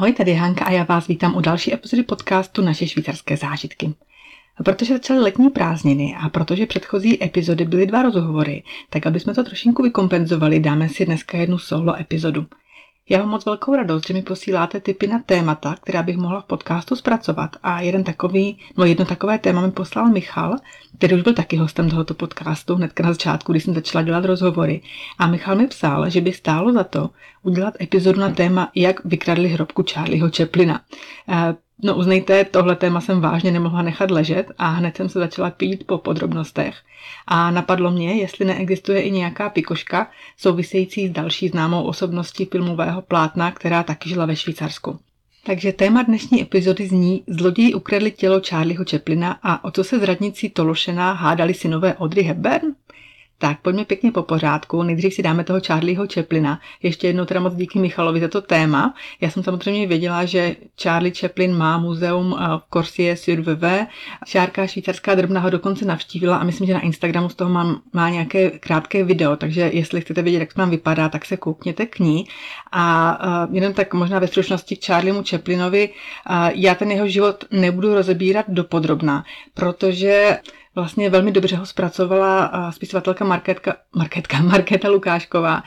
Ahoj, tady je Hanka a já vás vítám u další epizody podcastu Naše švýcarské zážitky. Protože začaly letní prázdniny a protože předchozí epizody byly dva rozhovory, tak aby jsme to trošinku vykompenzovali, dáme si dneska jednu solo epizodu. Já mám moc velkou radost, že mi posíláte tipy na témata, která bych mohla v podcastu zpracovat. A jeden takový, no jedno takové téma mi poslal Michal, který už byl taky hostem tohoto podcastu hned na začátku, když jsem začala dělat rozhovory. A Michal mi psal, že by stálo za to udělat epizodu na téma, jak vykradli hrobku Charlieho Chaplina. No uznejte, tohle téma jsem vážně nemohla nechat ležet a hned jsem se začala pít po podrobnostech. A napadlo mě, jestli neexistuje i nějaká pikoška související s další známou osobností filmového plátna, která taky žila ve Švýcarsku. Takže téma dnešní epizody zní Zloději ukradli tělo Charlieho Chaplina a o co se z radnicí Tološená hádali synové Audrey Hepburn? Tak pojďme pěkně po pořádku. Nejdřív si dáme toho Charlieho Chaplina. Ještě jednou teda moc díky Michalovi za to téma. Já jsem samozřejmě věděla, že Charlie Chaplin má muzeum eh, v Corsie sur Veve. Šárka švýcarská drobna ho dokonce navštívila a myslím, že na Instagramu z toho mám, má nějaké krátké video, takže jestli chcete vědět, jak to tam vypadá, tak se koukněte k ní. A uh, jenom tak možná ve stručnosti k Charliemu Chaplinovi. Uh, já ten jeho život nebudu rozebírat do podrobna, protože vlastně velmi dobře ho zpracovala spisovatelka Marketka, Marketka, Markéta Lukášková,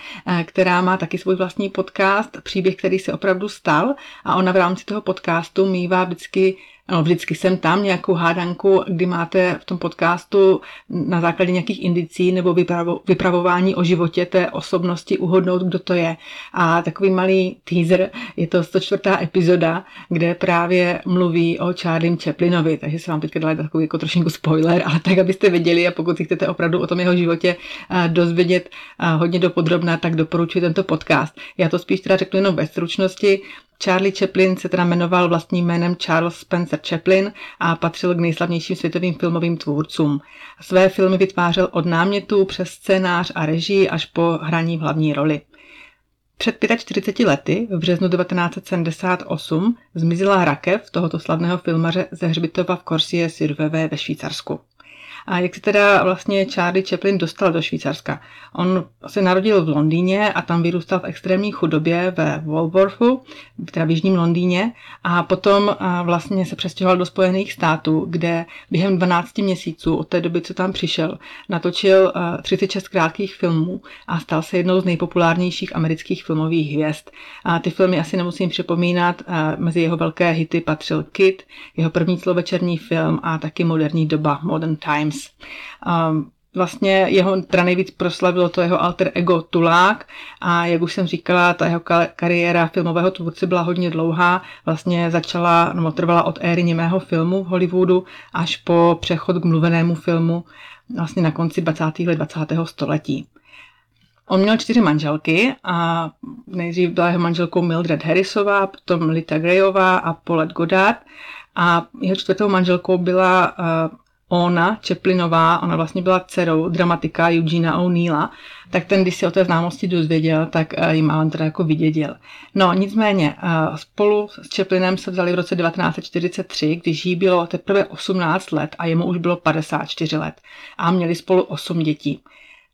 která má taky svůj vlastní podcast, příběh, který se opravdu stal. A ona v rámci toho podcastu mývá vždycky No, vždycky jsem tam nějakou hádanku, kdy máte v tom podcastu na základě nějakých indicí nebo vypravo, vypravování o životě té osobnosti uhodnout, kdo to je. A takový malý teaser, je to 104. epizoda, kde právě mluví o Charlie Chaplinovi, takže se vám teďka dala takový jako trošinku spoiler, ale tak, abyste věděli a pokud si chcete opravdu o tom jeho životě dozvědět hodně dopodrobná, tak doporučuji tento podcast. Já to spíš teda řeknu jenom ve stručnosti. Charlie Chaplin se teda jmenoval vlastním jménem Charles Spencer Chaplin a patřil k nejslavnějším světovým filmovým tvůrcům. Své filmy vytvářel od námětů přes scénář a režii až po hraní v hlavní roli. Před 45 lety, v březnu 1978, zmizela rakev tohoto slavného filmaře ze hřbitova v Corsie sur ve Švýcarsku. A jak se teda vlastně Charlie Chaplin dostal do Švýcarska? On se narodil v Londýně a tam vyrůstal v extrémní chudobě ve Walworthu, teda v jižním Londýně, a potom vlastně se přestěhoval do Spojených států, kde během 12 měsíců od té doby, co tam přišel, natočil 36 krátkých filmů a stal se jednou z nejpopulárnějších amerických filmových hvězd. A ty filmy asi nemusím připomínat, mezi jeho velké hity patřil Kid, jeho první celovečerní film a taky moderní doba, Modern Times. Times. Um, vlastně jeho teda nejvíc proslavilo to jeho alter ego Tulák a jak už jsem říkala, ta jeho kariéra filmového tvůrce byla hodně dlouhá, vlastně začala, nebo trvala od éry němého filmu v Hollywoodu až po přechod k mluvenému filmu vlastně na konci 20. let 20. století. On měl čtyři manželky a nejdřív byla jeho manželkou Mildred Harrisová, potom Lita Grayová a Paulette Goddard a jeho čtvrtou manželkou byla uh, Ona Chaplinová, ona vlastně byla dcerou dramatika Eugena O'Neilla, tak ten, když si o té známosti dozvěděl, tak eh, jim Alan teda jako vydědil. No nicméně, eh, spolu s Chaplinem se vzali v roce 1943, když jí bylo teprve 18 let a jemu už bylo 54 let a měli spolu 8 dětí.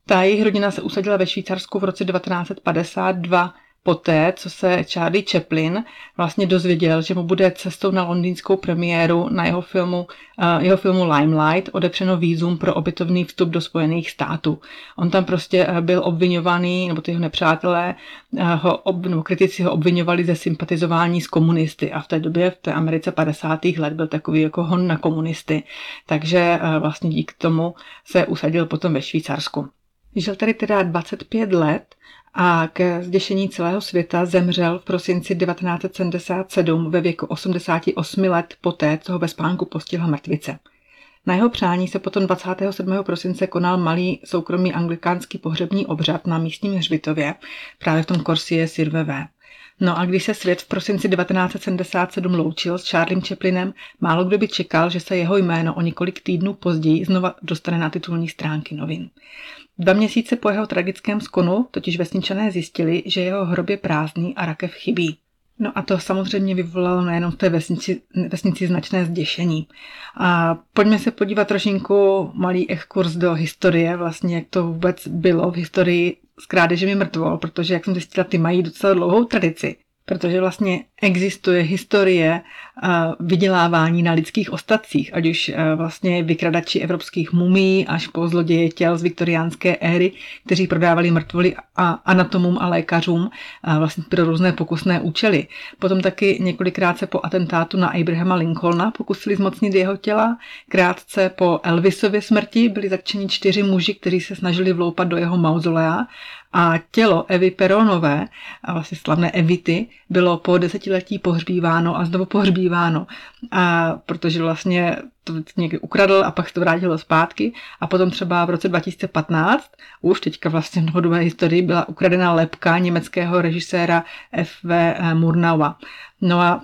Ta jejich rodina se usadila ve Švýcarsku v roce 1952 poté, co se Charlie Chaplin vlastně dozvěděl, že mu bude cestou na londýnskou premiéru na jeho filmu, uh, jeho filmu Limelight odepřeno výzum pro opětovný vstup do Spojených států. On tam prostě uh, byl obvinovaný, nebo ty jeho nepřátelé, uh, ho, ob, nebo kritici ho obvinovali ze sympatizování s komunisty a v té době, v té Americe 50. let, byl takový jako hon na komunisty. Takže vlastně díky tomu se usadil potom ve Švýcarsku. Žil tady teda 25 let a ke zděšení celého světa zemřel v prosinci 1977 ve věku 88 let poté, co ho ve spánku postihla mrtvice. Na jeho přání se potom 27. prosince konal malý soukromý anglikánský pohřební obřad na místním hřbitově, právě v tom Corsie Sirvevé. No a když se svět v prosinci 1977 loučil s Charliem Chaplinem, málo kdo by čekal, že se jeho jméno o několik týdnů později znova dostane na titulní stránky novin. Dva měsíce po jeho tragickém skonu totiž vesničané zjistili, že jeho hrob je prázdný a rakev chybí. No a to samozřejmě vyvolalo nejenom v té vesnici, vesnici značné zděšení. A pojďme se podívat trošinku malý exkurs do historie, vlastně jak to vůbec bylo v historii s krádežemi mrtvol, protože jak jsem zjistila, ty mají docela dlouhou tradici. Protože vlastně existuje historie vydělávání na lidských ostatcích, ať už vlastně vykradači evropských mumí až po zloděje těl z viktoriánské éry, kteří prodávali mrtvoly a anatomům a lékařům vlastně pro různé pokusné účely. Potom taky několikrát se po atentátu na Abrahama Lincolna pokusili zmocnit jeho těla. Krátce po Elvisově smrti byli zatčeni čtyři muži, kteří se snažili vloupat do jeho mauzolea a tělo Evy Peronové, vlastně slavné Evity, bylo po desetiletí pohřbíváno a znovu pohřbíváno, a protože vlastně to někdy ukradl a pak se to vrátilo zpátky a potom třeba v roce 2015, už teďka vlastně v novodobé historii, byla ukradena lepka německého režiséra F.V. Murnaua. No a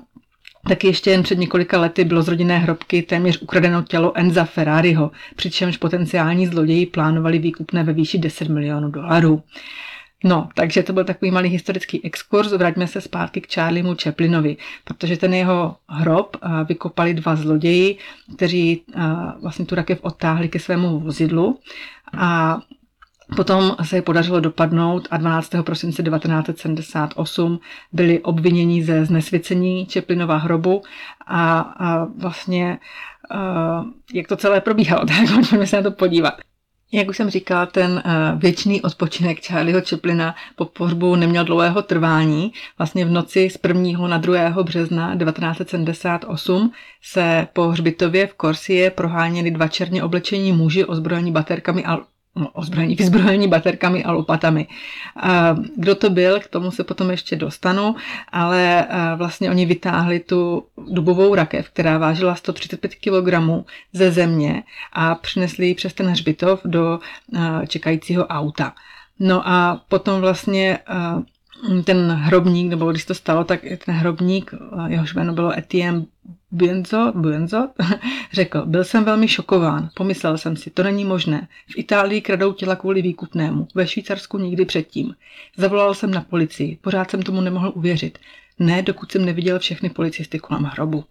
Taky ještě jen před několika lety bylo z rodinné hrobky téměř ukradeno tělo Enza Ferrariho, přičemž potenciální zloději plánovali výkupné ve výši 10 milionů dolarů. No, takže to byl takový malý historický exkurs. Vraťme se zpátky k Charliemu Chaplinovi, protože ten jeho hrob vykopali dva zloději, kteří vlastně tu rakev odtáhli ke svému vozidlu a Potom se je podařilo dopadnout a 12. prosince 1978 byli obviněni ze znesvěcení Čeplinova hrobu a, a vlastně uh, jak to celé probíhalo, tak pojďme se na to podívat. Jak už jsem říkala, ten uh, věčný odpočinek Charlieho Chaplina po pohřbu neměl dlouhého trvání. Vlastně v noci z 1. na 2. března 1978 se po hřbitově v Korsie proháněli dva černě oblečení muži ozbrojení baterkami a ozbrojení, vyzbrojení baterkami a lopatami. Kdo to byl, k tomu se potom ještě dostanu, ale vlastně oni vytáhli tu dubovou rakev, která vážila 135 kg ze země a přinesli ji přes ten hřbitov do čekajícího auta. No a potom vlastně ten hrobník, nebo když to stalo, tak ten hrobník, jehož jméno bylo Etienne Buenzo, Buenzo řekl, byl jsem velmi šokován. Pomyslel jsem si, to není možné. V Itálii kradou těla kvůli výkupnému, ve Švýcarsku nikdy předtím. Zavolal jsem na policii, pořád jsem tomu nemohl uvěřit. Ne, dokud jsem neviděl všechny policisty kolem hrobu.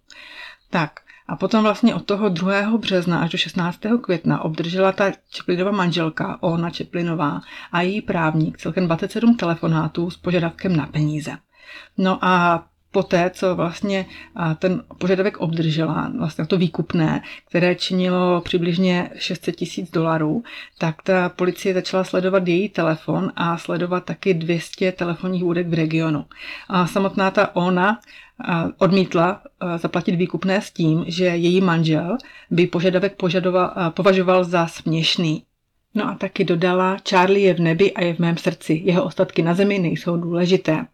Tak, a potom vlastně od toho 2. března až do 16. května obdržela ta Čeplinova manželka, Ona Čeplinová a její právník celkem 27 telefonátů s požadavkem na peníze. No a poté, co vlastně ten požadavek obdržela, vlastně to výkupné, které činilo přibližně 600 tisíc dolarů, tak ta policie začala sledovat její telefon a sledovat taky 200 telefonních údek v regionu. A samotná ta ona odmítla zaplatit výkupné s tím, že její manžel by požadavek požadoval, považoval za směšný. No a taky dodala, Charlie je v nebi a je v mém srdci, jeho ostatky na zemi nejsou důležité.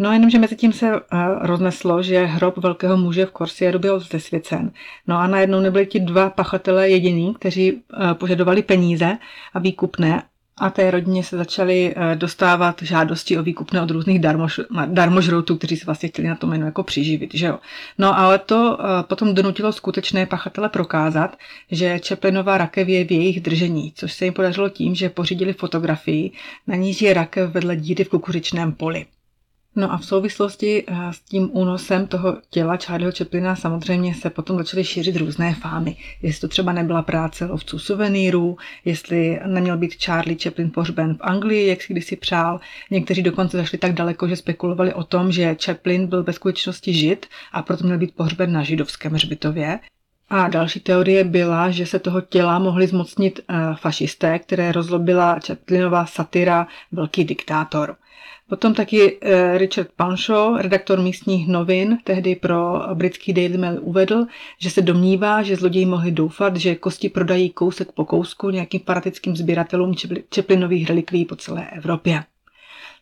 No jenomže mezi tím se uh, rozneslo, že hrob velkého muže v Korsieru byl zesvěcen. No a najednou nebyli ti dva pachatelé jediní, kteří uh, požadovali peníze a výkupné a té rodině se začaly uh, dostávat žádosti o výkupné od různých darmož, darmožroutů, kteří se vlastně chtěli na to jméno jako přiživit. Že jo? No ale to potom donutilo skutečné pachatele prokázat, že Čeplinova rakev je v jejich držení, což se jim podařilo tím, že pořídili fotografii, na níž je rakev vedle díry v kukuřičném poli. No a v souvislosti eh, s tím únosem toho těla Charlieho Chaplina samozřejmě se potom začaly šířit různé fámy. Jestli to třeba nebyla práce lovců suvenýrů, jestli neměl být Charlie Chaplin pohřben v Anglii, jak si kdysi přál. Někteří dokonce zašli tak daleko, že spekulovali o tom, že Chaplin byl ve skutečnosti žid a proto měl být pohřben na židovském hřbitově. A další teorie byla, že se toho těla mohli zmocnit eh, fašisté, které rozlobila Chaplinová satyra Velký diktátor. Potom taky eh, Richard Panshaw, redaktor místních novin, tehdy pro britský Daily Mail uvedl, že se domnívá, že zloději mohli doufat, že kosti prodají kousek po kousku nějakým paratickým sběratelům Čeplinových relikví po celé Evropě.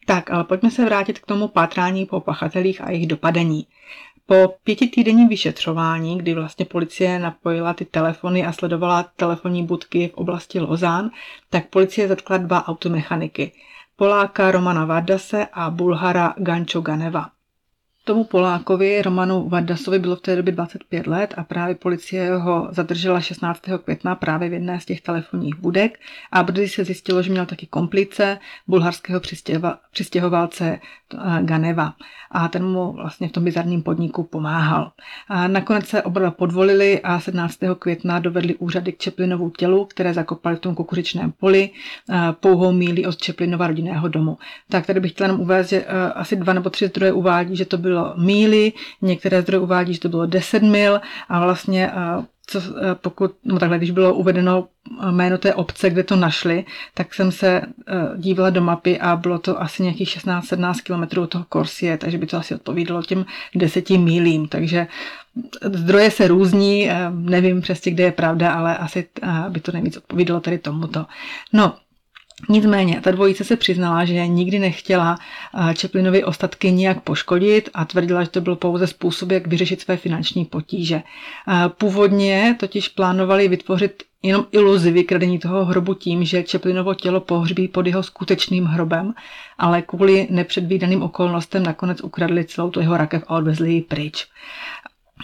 Tak, ale pojďme se vrátit k tomu pátrání po pachatelích a jejich dopadení. Po pětitýdenním vyšetřování, kdy vlastně policie napojila ty telefony a sledovala telefonní budky v oblasti Lozán, tak policie zatkla dva automechaniky – Poláka Romana Vardase a Bulhara Gančo Ganeva. Tomu Polákovi, Romanu Vardasovi, bylo v té době 25 let a právě policie ho zadržela 16. května právě v jedné z těch telefonních budek a brzy se zjistilo, že měl taky komplice bulharského přistěhovalce eh, Ganeva a ten mu vlastně v tom bizarním podniku pomáhal. A nakonec se oba podvolili a 17. května dovedli úřady k Čeplinovu tělu, které zakopali v tom kukuřičném poli eh, pouhou míli od Čeplinova rodinného domu. Tak tady bych chtěla jenom uvést, že eh, asi dva nebo tři zdroje uvádí, že to bylo bylo míly, některé zdroje uvádí, že to bylo 10 mil a vlastně co, pokud, no takhle, když bylo uvedeno jméno té obce, kde to našli, tak jsem se dívala do mapy a bylo to asi nějakých 16-17 km od toho Korsie, takže by to asi odpovídalo těm deseti mílím, takže zdroje se různí, nevím přesně, kde je pravda, ale asi by to nejvíc odpovídalo tady tomuto. No, Nicméně, ta dvojice se přiznala, že nikdy nechtěla Čeplinovi ostatky nijak poškodit a tvrdila, že to byl pouze způsob, jak vyřešit své finanční potíže. Původně totiž plánovali vytvořit jenom iluzi vykradení toho hrobu tím, že Čeplinovo tělo pohřbí pod jeho skutečným hrobem, ale kvůli nepředvídaným okolnostem nakonec ukradli celou tu jeho rakev a odvezli ji pryč.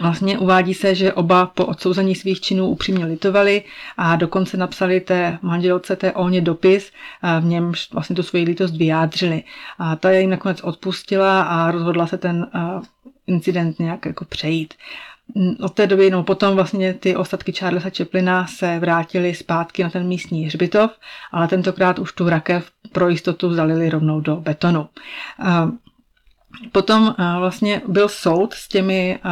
Vlastně uvádí se, že oba po odsouzení svých činů upřímně litovali a dokonce napsali té manželce té Olně dopis, v němž vlastně tu svoji lítost vyjádřili. A ta jim nakonec odpustila a rozhodla se ten incident nějak jako přejít. Od té doby, no potom vlastně ty ostatky Charlesa Chaplina se vrátily zpátky na ten místní hřbitov, ale tentokrát už tu rakev pro jistotu zalili rovnou do betonu. Potom eh, vlastně byl soud s těmi eh,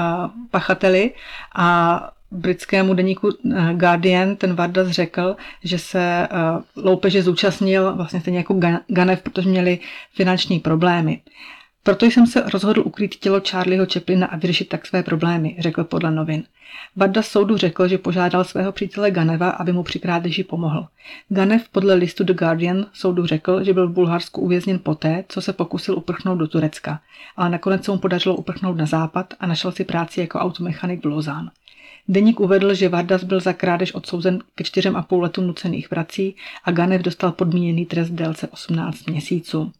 pachateli a britskému deníku eh, Guardian ten Vardas řekl, že se loupeže zúčastnil vlastně stejně jako Ganev, protože měli finanční problémy. Proto jsem se rozhodl ukrýt tělo Charlieho Chaplina a vyřešit tak své problémy, řekl podle novin. Varda soudu řekl, že požádal svého přítele Ganeva, aby mu při krádeži pomohl. Ganev podle listu The Guardian soudu řekl, že byl v Bulharsku uvězněn poté, co se pokusil uprchnout do Turecka, ale nakonec se mu podařilo uprchnout na západ a našel si práci jako automechanik v Lozán. Deník uvedl, že Vardas byl za krádež odsouzen ke čtyřem a půl letům nucených prací a Ganev dostal podmíněný trest v délce 18 měsíců.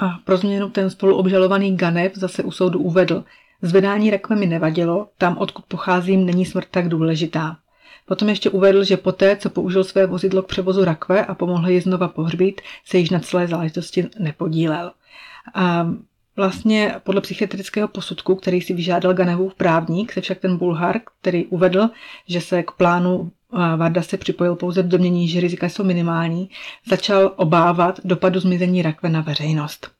A pro změnu ten spoluobžalovaný Ganev zase u soudu uvedl, zvedání rakve mi nevadilo, tam odkud pocházím není smrt tak důležitá. Potom ještě uvedl, že poté, co použil své vozidlo k převozu rakve a pomohl ji znova pohřbít, se již na celé záležitosti nepodílel. A vlastně podle psychiatrického posudku, který si vyžádal Ganevův právník, se však ten Bulhar, který uvedl, že se k plánu Varda se připojil pouze v domění, že rizika jsou minimální, začal obávat dopadu zmizení rakve na veřejnost.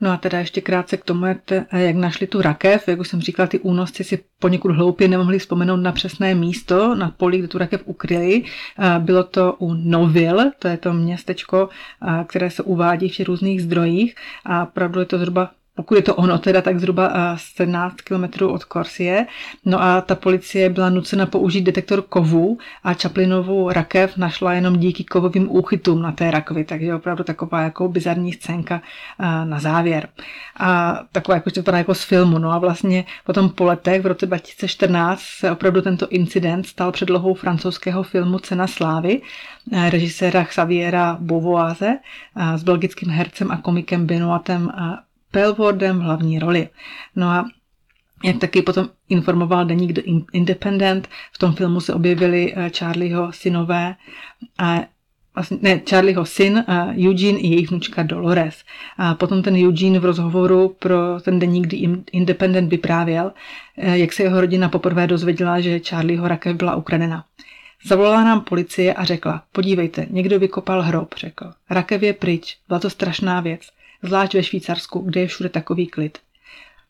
No a teda ještě krátce k tomu, jak, te, jak našli tu rakev. Jak už jsem říkala, ty únosci si poněkud hloupě nemohli vzpomenout na přesné místo, na poli, kde tu rakev ukryli. Bylo to u Novil, to je to městečko, které se uvádí v různých zdrojích a opravdu je to zhruba pokud je to ono, teda tak zhruba 17 km od Korsie. No a ta policie byla nucena použít detektor kovů a Chaplinovou rakev našla jenom díky kovovým úchytům na té rakvi, takže opravdu taková jako bizarní scénka na závěr. A taková jako, to jako z filmu. No a vlastně potom po letech v roce 2014 se opravdu tento incident stal předlohou francouzského filmu Cena slávy režiséra Xaviera Beauvoise s belgickým hercem a komikem Benoitem Pelwardem v hlavní roli. No a jak taky potom informoval deník The Independent, v tom filmu se objevili eh, Charlieho synové a vlastně, ne, Charlieho syn Eugene i jejich vnučka Dolores. A potom ten Eugene v rozhovoru pro ten deník The Independent vyprávěl, eh, jak se jeho rodina poprvé dozvěděla, že Charlieho rakev byla ukradena. Zavolala nám policie a řekla, podívejte, někdo vykopal hrob, řekl. Rakev je pryč, byla to strašná věc zvlášť ve Švýcarsku, kde je všude takový klid.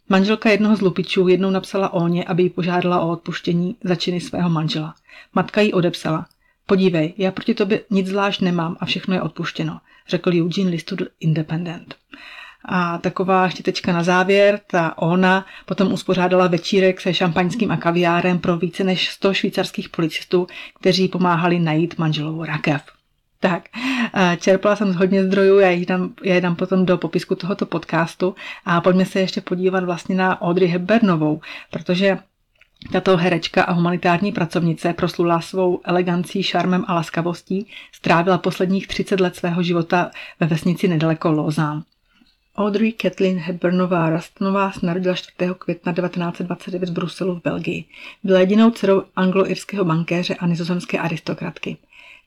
Manželka jednoho z lupičů jednou napsala Olně, aby ji požádala o odpuštění za činy svého manžela. Matka jí odepsala. Podívej, já proti tobě nic zvlášť nemám a všechno je odpuštěno, řekl Eugene listu Independent. A taková štětečka na závěr, ta ona potom uspořádala večírek se šampaňským a kaviárem pro více než 100 švýcarských policistů, kteří pomáhali najít manželovou rakev. Tak, čerpala jsem z hodně zdrojů, já je dám, já je dám potom do popisku tohoto podcastu a pojďme se ještě podívat vlastně na Audrey Hepburnovou, protože tato herečka a humanitární pracovnice proslula svou elegancí, šarmem a laskavostí, strávila posledních 30 let svého života ve vesnici nedaleko Lausanne. Audrey Kathleen Hepburnová Rastonová se narodila 4. května 1929 v Bruselu v Belgii. Byla jedinou dcerou anglo-irského bankéře a nizozemské aristokratky.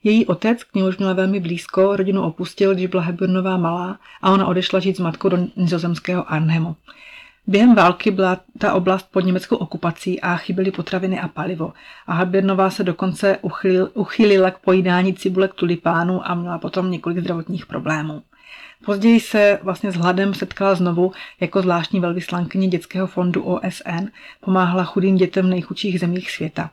Její otec, k němuž měla velmi blízko, rodinu opustil, když byla Hepburnová malá a ona odešla žít s matkou do nizozemského Arnhemu. Během války byla ta oblast pod německou okupací a chyběly potraviny a palivo. A Habirnová se dokonce uchylil, uchylila k pojídání cibulek tulipánu a měla potom několik zdravotních problémů. Později se vlastně s hladem setkala znovu jako zvláštní velvyslankyně dětského fondu OSN, pomáhala chudým dětem v nejchudších zemích světa.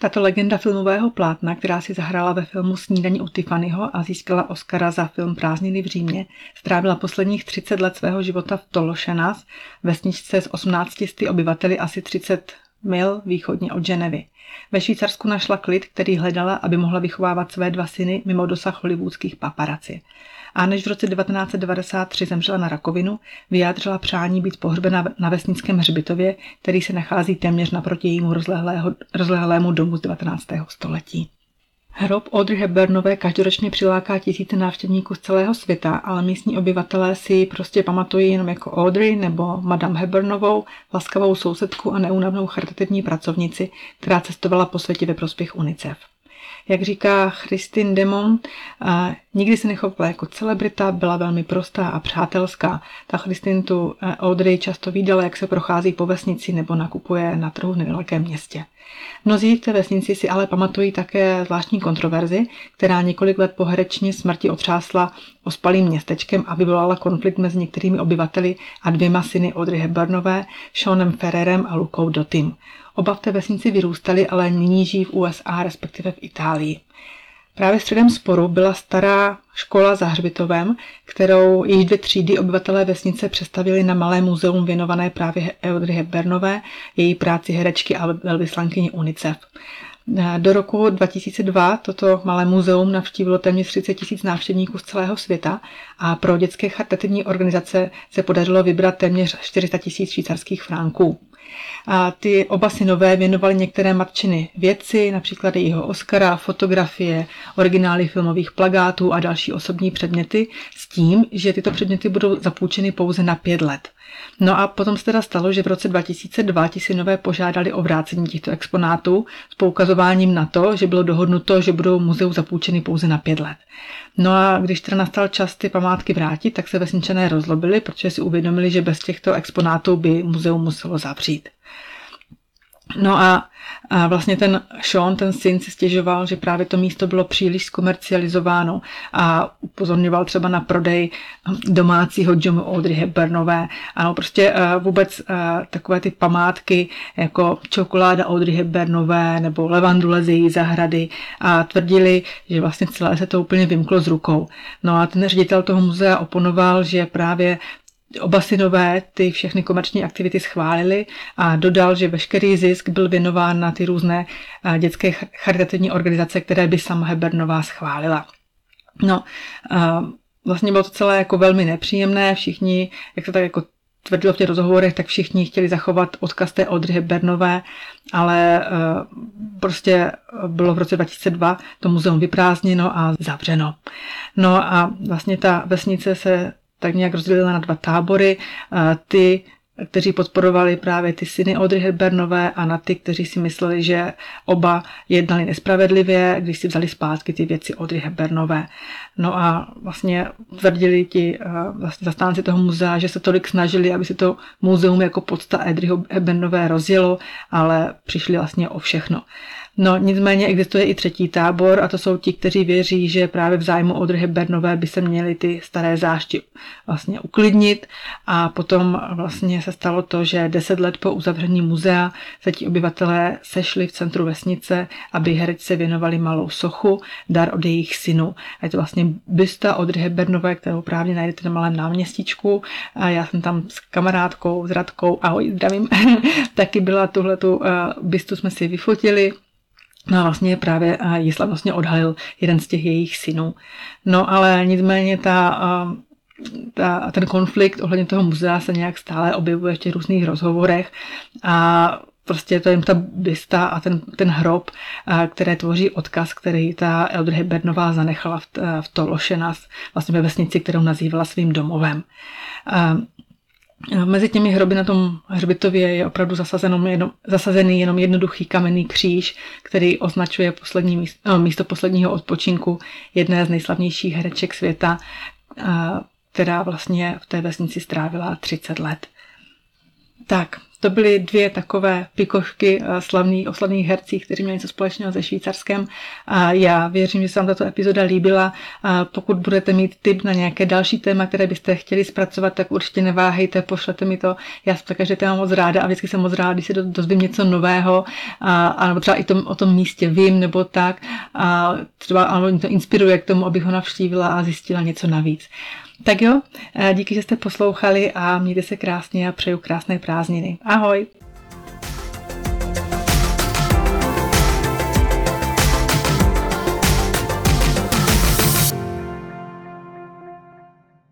Tato legenda filmového plátna, která si zahrála ve filmu Snídaní u Tiffanyho a získala Oscara za film Prázdniny v Římě, strávila posledních 30 let svého života v Tološenas, vesničce s 18 obyvateli asi 30 mil východně od Ženevy. Ve Švýcarsku našla klid, který hledala, aby mohla vychovávat své dva syny mimo dosah hollywoodských paparaci a než v roce 1993 zemřela na rakovinu, vyjádřila přání být pohřbena na vesnickém hřbitově, který se nachází téměř naproti jejímu rozlehlému domu z 19. století. Hrob Audrey Hepburnové každoročně přiláká tisíce návštěvníků z celého světa, ale místní obyvatelé si ji prostě pamatují jenom jako Audrey nebo Madame Hepburnovou, laskavou sousedku a neúnavnou charitativní pracovnici, která cestovala po světě ve prospěch UNICEF. Jak říká Christine Demon, nikdy se nechovala jako celebrita, byla velmi prostá a přátelská. Ta Christine tu eh, Audrey často viděla, jak se prochází po vesnici nebo nakupuje na trhu v nedalekém městě. Mnozí v té vesnici si ale pamatují také zvláštní kontroverzi, která několik let po herečně smrti otřásla ospalým městečkem a vyvolala konflikt mezi některými obyvateli a dvěma syny Audrey Hepburnové, Seanem Ferrerem a Lukou Dotim. Oba v té vesnici vyrůstali, ale nyní žijí v USA, respektive v Itálii. Právě středem sporu byla stará škola za hřbitovem, kterou již dvě třídy obyvatelé vesnice přestavili na malé muzeum věnované právě Eudry Hepburnové, její práci herečky a velvyslankyni UNICEF. Do roku 2002 toto malé muzeum navštívilo téměř 30 tisíc návštěvníků z celého světa a pro dětské charitativní organizace se podařilo vybrat téměř 400 tisíc švýcarských fránků. A ty oba synové věnovali některé matčiny věci, například jeho Oscara, fotografie, originály filmových plagátů a další osobní předměty, s tím, že tyto předměty budou zapůjčeny pouze na pět let. No a potom se teda stalo, že v roce 2002 ti synové požádali o vrácení těchto exponátů s poukazováním na to, že bylo dohodnuto, že budou muzeu zapůjčeny pouze na pět let. No a když teda nastal čas ty památky vrátit, tak se vesničané rozlobili, protože si uvědomili, že bez těchto exponátů by muzeum muselo zavřít. No a, a vlastně ten Sean, ten syn, si stěžoval, že právě to místo bylo příliš zkomercializováno a upozorňoval třeba na prodej domácího Johnu Audrey Hepburnové. Ano, prostě uh, vůbec uh, takové ty památky jako čokoláda Audrey Hepburnové nebo levandule z její zahrady a tvrdili, že vlastně celé se to úplně vymklo z rukou. No a ten ředitel toho muzea oponoval, že právě Oba synové ty všechny komerční aktivity schválili a dodal, že veškerý zisk byl věnován na ty různé dětské charitativní organizace, které by sama Hebernová schválila. No, vlastně bylo to celé jako velmi nepříjemné, všichni, jak to tak jako tvrdilo v těch rozhovorech, tak všichni chtěli zachovat odkaz té Audrey Hepburnové, ale prostě bylo v roce 2002 to muzeum vyprázdněno a zavřeno. No a vlastně ta vesnice se tak nějak rozdělila na dva tábory. Ty, kteří podporovali právě ty syny Audrey Hepburnové a na ty, kteří si mysleli, že oba jednali nespravedlivě, když si vzali zpátky ty věci Audrey Hepburnové. No a vlastně tvrdili ti vlastně zastánci toho muzea, že se tolik snažili, aby se to muzeum jako podsta Audrey Hepburnové rozjelo, ale přišli vlastně o všechno. No nicméně existuje i třetí tábor a to jsou ti, kteří věří, že právě v zájmu Audrey Hepburnové by se měly ty staré zášti vlastně uklidnit a potom vlastně se stalo to, že deset let po uzavření muzea se ti obyvatelé sešli v centru vesnice, aby herečce věnovali malou sochu, dar od jejich synu. A je to vlastně bysta Audrey Hepburnové, kterou právě najdete na malém náměstíčku. A já jsem tam s kamarádkou, s Radkou, ahoj, zdravím, taky byla tuhletu eh, bystu jsme si vyfotili No a vlastně právě jí slavnostně odhalil jeden z těch jejich synů. No ale nicméně ta, ta, ten konflikt ohledně toho muzea se nějak stále objevuje v těch různých rozhovorech a prostě to je ta bysta a ten, ten hrob, které tvoří odkaz, který ta Eldry Bernová zanechala v, v Tološenas, vlastně ve vesnici, kterou nazývala svým domovem. Mezi těmi hroby na tom hřbitově je opravdu zasazeno jenom, zasazený jenom jednoduchý kamenný kříž, který označuje poslední místo, no, místo posledního odpočinku jedné z nejslavnějších hereček světa, která vlastně v té vesnici strávila 30 let. Tak, to byly dvě takové pikošky eh, slavný, o slavných hercích, kteří měli něco společného se Švýcarskem. A já věřím, že se vám tato epizoda líbila. A pokud budete mít tip na nějaké další téma, které byste chtěli zpracovat, tak určitě neváhejte, pošlete mi to. Já jsem také, že téma moc ráda a vždycky jsem moc ráda, když se dozvím něco nového a, a nebo třeba i tom, o tom místě vím nebo tak. A třeba mě to inspiruje k tomu, abych ho navštívila a zjistila něco navíc. Tak jo, díky, že jste poslouchali a mějte se krásně a přeju krásné prázdniny. Ahoj!